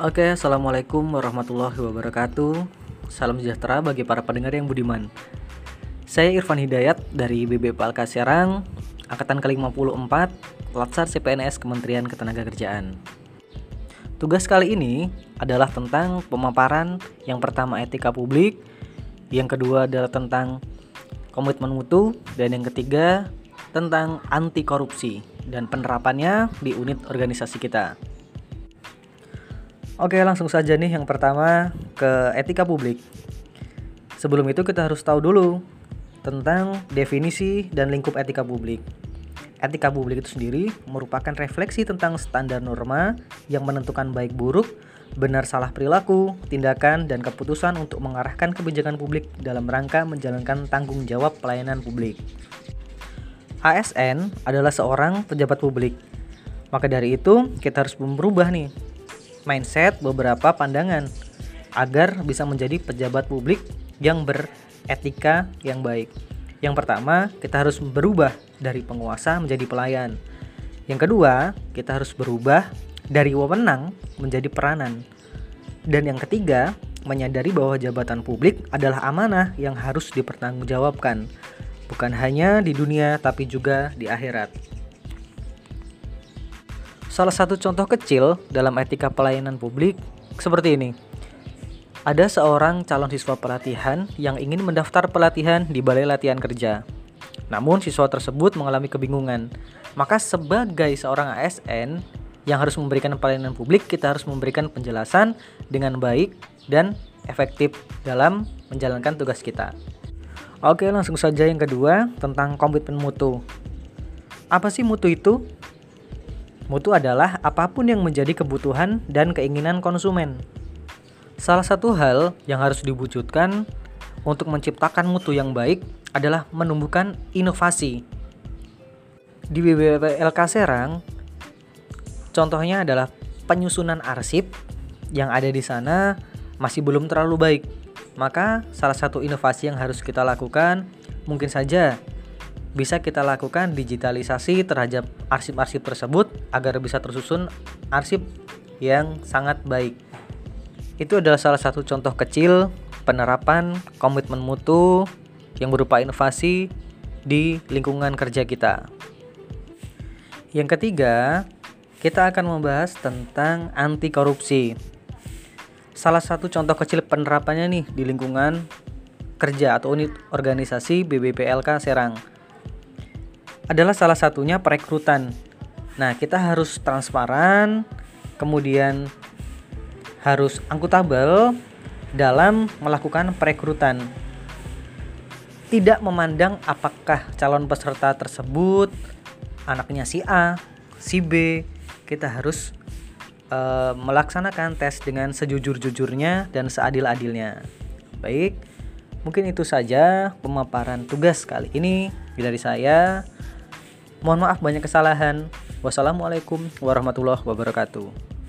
Oke, assalamualaikum warahmatullahi wabarakatuh. Salam sejahtera bagi para pendengar yang budiman. Saya Irfan Hidayat dari BBPLK Serang, angkatan ke-54, Latsar CPNS Kementerian Ketenagakerjaan. Tugas kali ini adalah tentang pemaparan yang pertama etika publik, yang kedua adalah tentang komitmen mutu, dan yang ketiga tentang anti korupsi dan penerapannya di unit organisasi kita. Oke, langsung saja nih yang pertama ke etika publik. Sebelum itu kita harus tahu dulu tentang definisi dan lingkup etika publik. Etika publik itu sendiri merupakan refleksi tentang standar norma yang menentukan baik buruk, benar salah perilaku, tindakan, dan keputusan untuk mengarahkan kebijakan publik dalam rangka menjalankan tanggung jawab pelayanan publik. ASN adalah seorang pejabat publik. Maka dari itu, kita harus berubah nih mindset beberapa pandangan agar bisa menjadi pejabat publik yang beretika yang baik. Yang pertama, kita harus berubah dari penguasa menjadi pelayan. Yang kedua, kita harus berubah dari wewenang menjadi peranan. Dan yang ketiga, menyadari bahwa jabatan publik adalah amanah yang harus dipertanggungjawabkan, bukan hanya di dunia tapi juga di akhirat. Salah satu contoh kecil dalam etika pelayanan publik seperti ini. Ada seorang calon siswa pelatihan yang ingin mendaftar pelatihan di balai latihan kerja. Namun siswa tersebut mengalami kebingungan. Maka sebagai seorang ASN yang harus memberikan pelayanan publik, kita harus memberikan penjelasan dengan baik dan efektif dalam menjalankan tugas kita. Oke, langsung saja yang kedua tentang komitmen mutu. Apa sih mutu itu? Mutu adalah apa pun yang menjadi kebutuhan dan keinginan konsumen. Salah satu hal yang harus diwujudkan untuk menciptakan mutu yang baik adalah menumbuhkan inovasi. Di BBLK Serang, contohnya adalah penyusunan arsip yang ada di sana masih belum terlalu baik. Maka salah satu inovasi yang harus kita lakukan mungkin saja bisa kita lakukan digitalisasi terhadap arsip-arsip tersebut agar bisa tersusun arsip yang sangat baik. Itu adalah salah satu contoh kecil penerapan komitmen mutu yang berupa inovasi di lingkungan kerja kita. Yang ketiga, kita akan membahas tentang anti korupsi. Salah satu contoh kecil penerapannya nih di lingkungan kerja atau unit organisasi BBPLK Serang adalah salah satunya perekrutan. Nah, kita harus transparan, kemudian harus angkutabel dalam melakukan perekrutan. Tidak memandang apakah calon peserta tersebut anaknya si A, si B, kita harus uh, melaksanakan tes dengan sejujur-jujurnya dan seadil-adilnya. Baik, mungkin itu saja pemaparan tugas kali ini dari saya. Mohon maaf banyak kesalahan. Wassalamualaikum warahmatullahi wabarakatuh.